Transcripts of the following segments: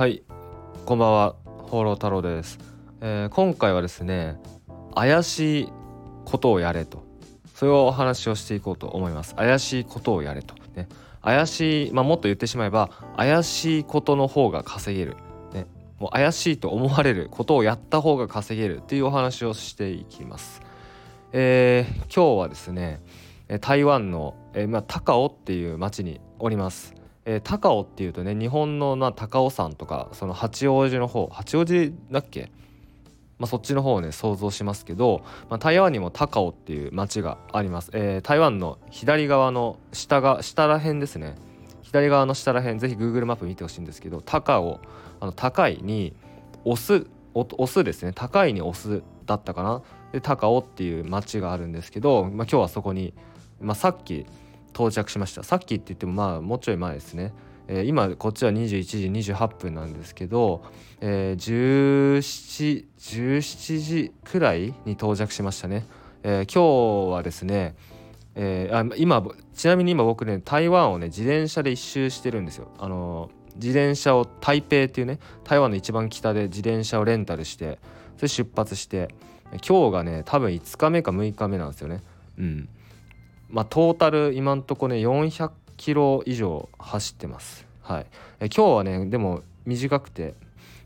はいこんばんは放浪太郎です、えー、今回はですね怪しいことをやれと。そういうお話をしていこうと思います。怪しいことをやれと。ね。怪しいまあもっと言ってしまえば怪しいことの方が稼げる。ね。もう怪しいと思われることをやった方が稼げる。っていうお話をしていきます。えー、今日はですね台湾の、えー、まあ、高雄っていう町におります。えー、高尾っていうとね日本のな高尾山とかその八王子の方八王子だっけ？まあ、そっちの方をね想像しますけど、まあ、台湾にも高尾っていう町があります、えー、台湾の左側の下が下ら辺ですね。左側の下ら辺ぜひ Google マップ見てほしいんですけど高尾あの高いにオスオスですね。高いにオスだったかな？で高尾っていう町があるんですけど、まあ、今日はそこに、まあ、さっき到着しましたさっきって言ってもまあもうちょい前ですね、えー、今こっちは21時28分なんですけど、えー、17, 17時くらいに到着しましたね、えー、今日はですねえー、あ今ちなみに今僕ね台湾をね自転車で一周してるんですよ。あの自転車を台北っていうね台湾の一番北で自転車をレンタルしてそれ出発して今日がね多分5日目か6日目なんですよね。うん、まあ、トータル今んとこね400キロ以上走ってます。はい、え今日はねでも短くて、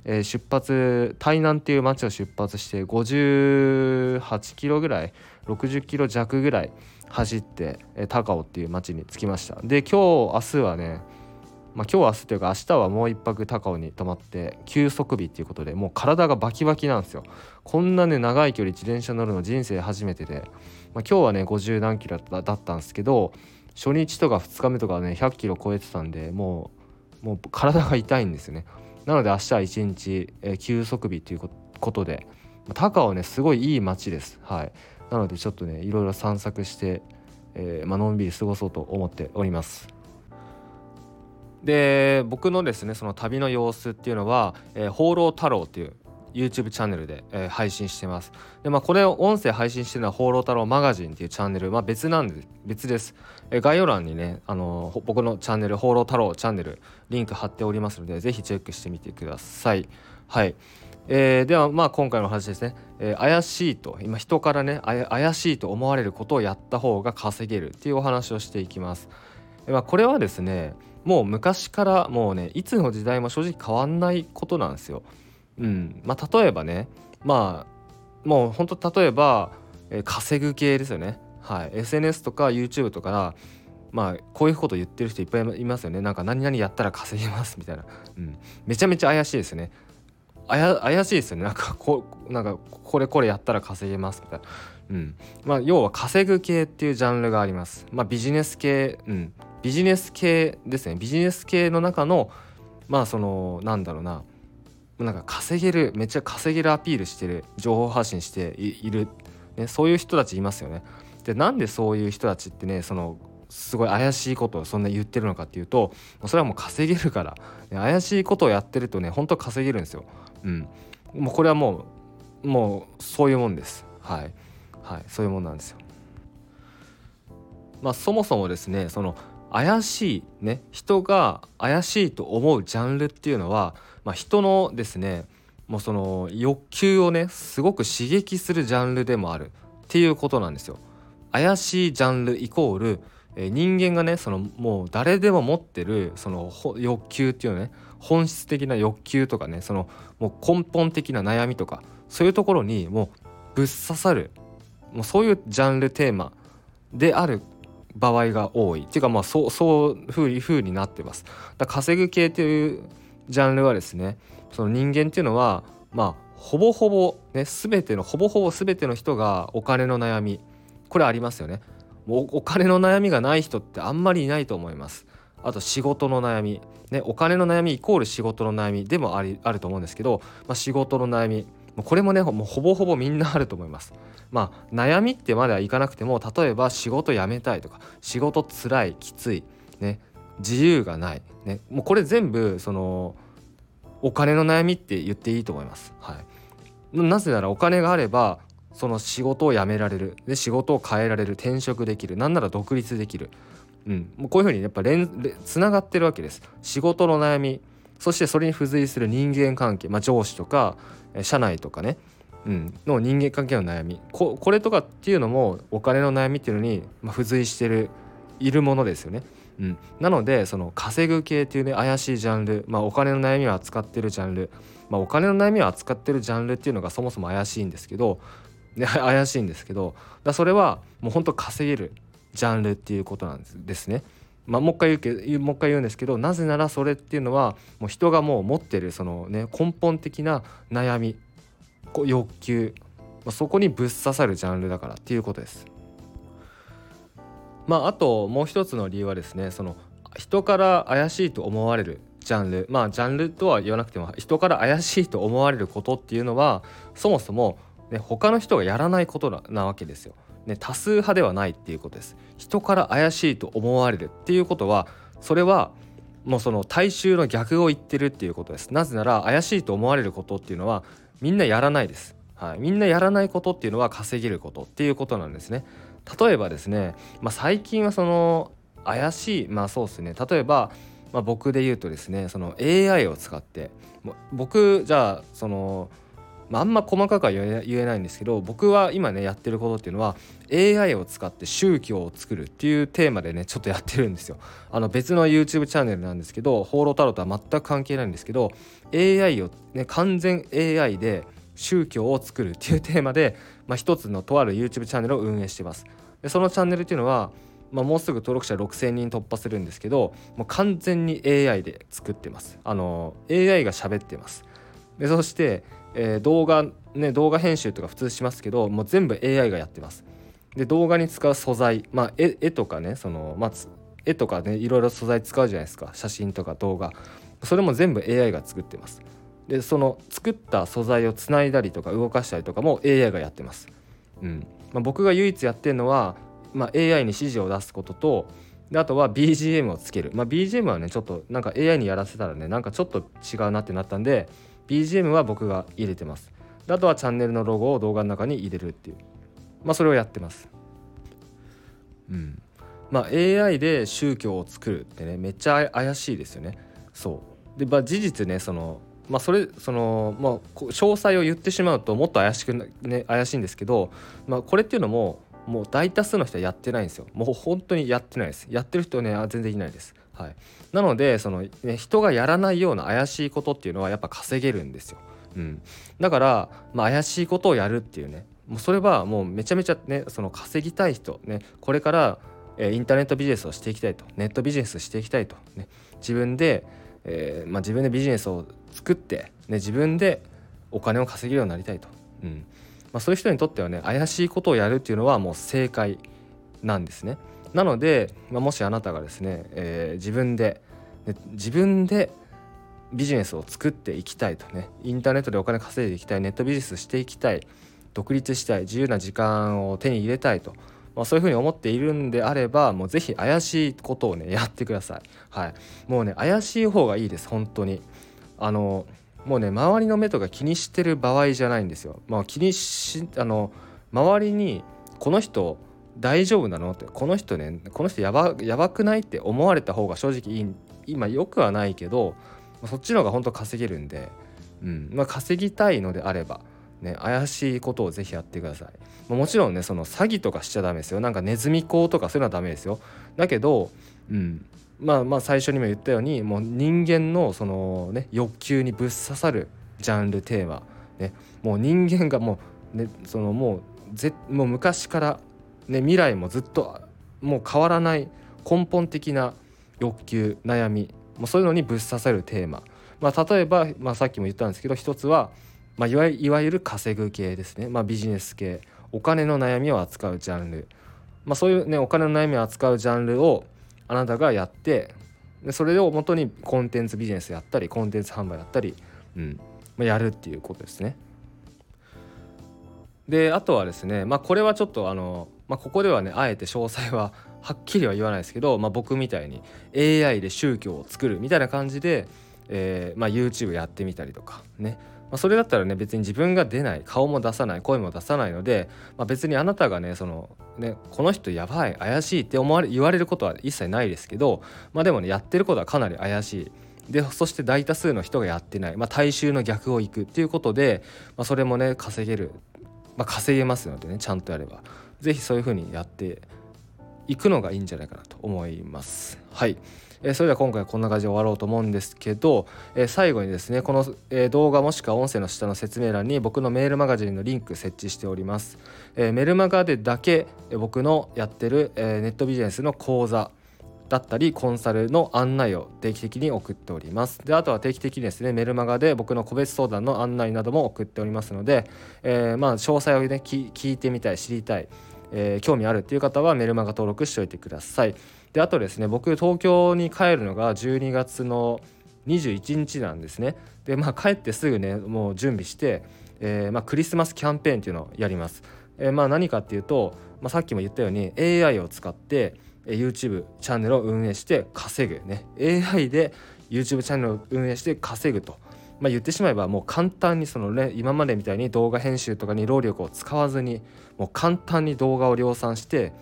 えー、出発台南っていう町を出発して58キロぐらい60キロ弱ぐらい走って、えー、高尾っていう町に着きましたで今日明日はねまあ、今日明日というか明日はもう一泊高尾に泊まって休息日っていうことでもう体がバキバキなんですよ。こんなね長い距離自転車乗るの人生初めてで、まあ、今日はね50何キロだったんですけど初日とか2日目とかはね100キロ超えてたんでもうもう体が痛いんですよね。なので明日は一日、えー、休息日ということで高尾ねすごいいい街です。はい。なのでちょっとねいろいろ散策して、えーまあのんびり過ごそうと思っております。で僕のですねその旅の様子っていうのは「えー、放浪太郎」っていう YouTube チャンネルで、えー、配信してます。で、まあ、これを音声配信してるのは、放浪太郎マガジンっていうチャンネル、まあ、別なんで、別です。えー、概要欄にね、あのー、僕のチャンネル、放浪太郎チャンネル、リンク貼っておりますので、ぜひチェックしてみてください。はい。えー、では、まあ、今回の話ですね。えー、怪しいと、今、人からね、怪しいと思われることをやった方が稼げるっていうお話をしていきます。えまあ、これはですね、もう昔からもうねいつの時代も正直変わんないことなんですよ。うんまあ、例えばねまあもうほんと例えば、えー、稼ぐ系ですよね。はい、SNS とか YouTube とかまあこういうこと言ってる人いっぱいいますよね。なんか何々やったら稼げますみたいな。うん、めちゃめちゃ怪しいですね。怪しいですよね。なんかこなんかこれこれやったら稼げますみたいな。うんまあ、要は稼ぐ系っていうジャンルがあります。まあ、ビジネス系、うん、ビジネス系ですねビジネス系の中のまあそのなんだろうななんか稼げるめっちゃ稼げるアピールしてる情報発信している、ね、そういう人たちいますよね。でなんでそういう人たちってねそのすごい怪しいことをそんな言ってるのかっていうとそれはもう稼げるから、ね、怪しいことをやってるとね本当稼げるんですよ。うん、もうこれはもうもうそういうもんです。はい、はい、そういうもんなんですよ。まあそもそもですねその怪しいね人が怪しいと思うジャンルっていうのは、まあ、人のですねもうその欲求をねすごく刺激するジャンルでもあるっていうことなんですよ。怪しいジャンルイコール、えー、人間がねそのもう誰でも持ってるその欲求っていうのね本質的な欲求とかねそのもう根本的な悩みとかそういうところにもうぶっ刺さるもうそういうジャンルテーマである場合が多いっていうかまあそうそういうふうになってます。だ稼ぐ系というジャンルはですねその人間っていうのはまあほぼほぼね全てのほぼほぼ全ての人がお金の悩みこれありますよね。もうお金の悩みがない人ってあんまりいないと思います。あと仕事の悩み、ね、お金の悩みイコール仕事の悩みでもありあると思うんですけど、まあ、仕事の悩みこれもねもうほぼほぼみんなあると思います。まあ悩みってまではいかなくても例えば仕事辞めたいとか仕事つらいきつい、ね、自由がない、ね、もうこれ全部そのお金の悩みって言っていいと思います。はい、なぜならお金があればその仕事を辞められる。で仕事を変えられる。転職できる。なんなら独立できる、うん、もうこういうふうにやっぱ連つながってるわけです。仕事の悩み。そしてそれに付随する人間関係、まあ、上司とか社内とかね、うん、の人間関係の悩み。これとかっていうのもお金の悩みっていうのに、ま付随してるいるものですよね。うん、なのでその稼ぐ系っていうね怪しいジャンル、まあ、お金の悩みを扱ってるジャンル、まあ、お金の悩みを扱ってるジャンルっていうのがそもそも怪しいんですけど、ね、怪しいんですけど。だそれはもうほんと稼げるジャンルっていうことなんですね。まあ、もう一回言うけもう一回言うんですけどなぜならそれっていうのはもう人がもう持ってるその、ね、根本的な悩み欲求、まあ、そこにぶっ刺さるジャンルだからっていうことです。まあ、あともう一つの理由はですねその人から怪しいと思われるジャンルまあジャンルとは言わなくても人から怪しいと思われることっていうのはそもそも、ね、他の人がやらないことなわけですよ。ね、多数派ではないっていうことです。人から怪しいと思われるっていうことはそれはもうその大衆の逆を言ってるっていうことです。なぜなら怪しいと思われることっていうのはみんなやらないです、はい、みんなやらないことっていうのは稼げることっていうことなんですね。例えばですね、まあ、最近はその怪しいまあそうですね。例えば、まあ、僕で言うとですねその AI を使って僕じゃあそのまあ、んま細かくは言えないんですけど僕は今ねやってることっていうのは AI を使って宗教を作るっていうテーマでねちょっとやってるんですよ。あの別の YouTube チャンネルなんですけど「放浪太郎」とは全く関係ないんですけど AI をね完全 AI で宗教を作るっていうテーマで、まあ、一つのとある YouTube チャンネルを運営してます。でそのチャンネルっていうのはまあ、もうすぐ登録者6,000人突破するんですけどもう完全に AI で作ってますあの AI が喋ってますでそしてえー、動画ね動画編集とか普通しますけどもう全部 AI がやってます。で動画に使う素材まあ絵絵とかねそのまあ絵とかねいろいろ素材使うじゃないですか。写真とか動画。それも全部 AI が作ってます。でその作った素材をつないだりとか動かしたりとかも AI がやってます。うん。まあ、僕が唯一やってるのは、まあ、AI に指示を出すこととであとは BGM をつける、まあ、BGM はねちょっとなんか AI にやらせたらねなんかちょっと違うなってなったんで BGM は僕が入れてます。あとはチャンネルのロゴを動画の中に入れるっていう。まあそれをやってます。うん。まあ AI で宗教を作るってねめっちゃ怪しいですよね。そう。でまあ事実ねそのまあそれそのまあ詳細を言ってしまうともっと怪しくね怪しいんですけどまあこれっていうのももう大多数の人はやってないんですよ。もう本当にやってないです。やってる人ね全然いないです。はい、なのでその、ね、人がやらないような怪しいことっていうのはやっぱ稼げるんですよ。うん、だから、まあ、怪しいことをやるっていうね。もうそれはもうめちゃめちゃねその稼ぎたい人ねこれから、えー、インターネットビジネスをしていきたいと。ネットビジネスしていきたいと、ね、自分で、えーまあ、自分でビジネスを作って、ね、自分でお金を稼げるようになりたいと、うん。まあ、そういう人にとってはね怪しいことをやるっていうのはもう正解なんですね。なので、まあ、もしあなたがですね、えー、自分で自分でビジネスを作っていきたいとねインターネットでお金稼いでいきたいネットビジネスしていきたい独立したい自由な時間を手に入れたいと、まあ、そういうふうに思っているんであればもう是非怪しいことをねやってください。はい、もうね怪しい方がいいです本当に。あのもうね周りの目とか気にしてる場合じゃないんですよ。まあ、気にしあの周りにこの人大丈夫なの？ってこの人ねこの人やばやばくないって思われた方が正直いい今よくはないけどそっちの方が本当稼げるんで、うんまあ、稼ぎたいのであれば、ね、怪しいことをぜひやってください。もちろんねその詐欺とかしちゃダメですよなんかネズミ講とかそういうのはダメですよ。だけど、うん、まあまあ最初にも言ったようにもう人間のその、ね、欲求にぶっ刺さるジャンルテーマ、ね、もう人間がもう,、ね、そのもうぜもう昔からね、未来もずっともう変わらない根本的な欲求悩みもうそういうのにぶっ刺さるテーマ、まあ、例えば、まあ、さっきも言ったんですけど一つは、まあ、いわいわゆる稼ぐ系ですね、まあ、ビジネス系。お金の悩みを扱うジャンル、まあ、そういうねお金の悩みを扱うジャンルをあなたがやってでそれをもとにコンテンツビジネスやったりコンテンツ販売やったり、うん。まあ、やるっていうことですね。であとはですねまあこれはちょっとあのまあ、ここではねあえて詳細は はっきりは言わないですけど、まあ、僕みたいに AI で宗教を作るみたいな感じで、えーまあ、YouTube やってみたりとかね、まあ、それだったらね別に自分が出ない顔も出さない声も出さないので、まあ、別にあなたがねそのねこの人やばい怪しいって思われ言われることは一切ないですけど、まあ、でもねやってることはかなり怪しい。でそして大多数の人がやってない、まあ、大衆の逆を行くっていうことで、まあ、それもね稼げる、まあ、稼げますのでねちゃんとやれば。是非そういうふうにやっていくのがいいんじゃないかなと思います。はい。えー、それでは今回はこんな感じで終わろうと思うんですけど、えー、最後にですねこの、えー、動画もしくは音声の下の説明欄に僕のメールマガジンのリンク設置しております、えメルマガでだけ僕のやってる、えネットビジネスの講座だったりコンサルの案内を定期的に送っておりますであとは定期的にですねメルマガで僕の個別相談の案内なども送っておりますので、えまあ詳細をね聞いてみたい知りたいえー、興味あるっていう方はメルマガ登録しておいてください。であとですね僕東京に帰るのが12月の21日なんですね。でまあ帰ってすぐねもう準備して、えー、まあ、クリスマスキャンペーンっていうのをやります。えー、まあ何かっていうと、まあ、さっきも言ったように AI を使って YouTube チャンネルを運営して稼ぐね AI で YouTube チャンネルを運営して稼ぐとまあ、言ってしまえばもう簡単にその、ね、今までみたいに動画編集とかに労力を使わずにもう簡単に動画を量産して、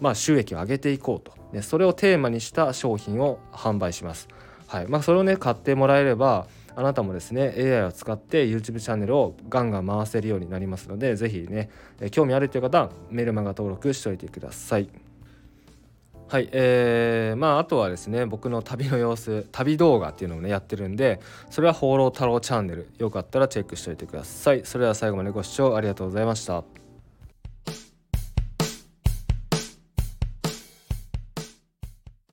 まあ、収益を上げていこうと、ね、それをテーマにした商品を販売します。はいまあ、それをね買ってもらえればあなたもですね AI を使って YouTube チャンネルをガンガン回せるようになりますので是非ね興味あるという方はメルマガ登録しておいてください。はい、えー、まああとはですね僕の旅の様子旅動画っていうのをねやってるんでそれは放浪太郎チャンネル。よかったらチェックしておいてください。それでは最後までご視聴ありがとうございました。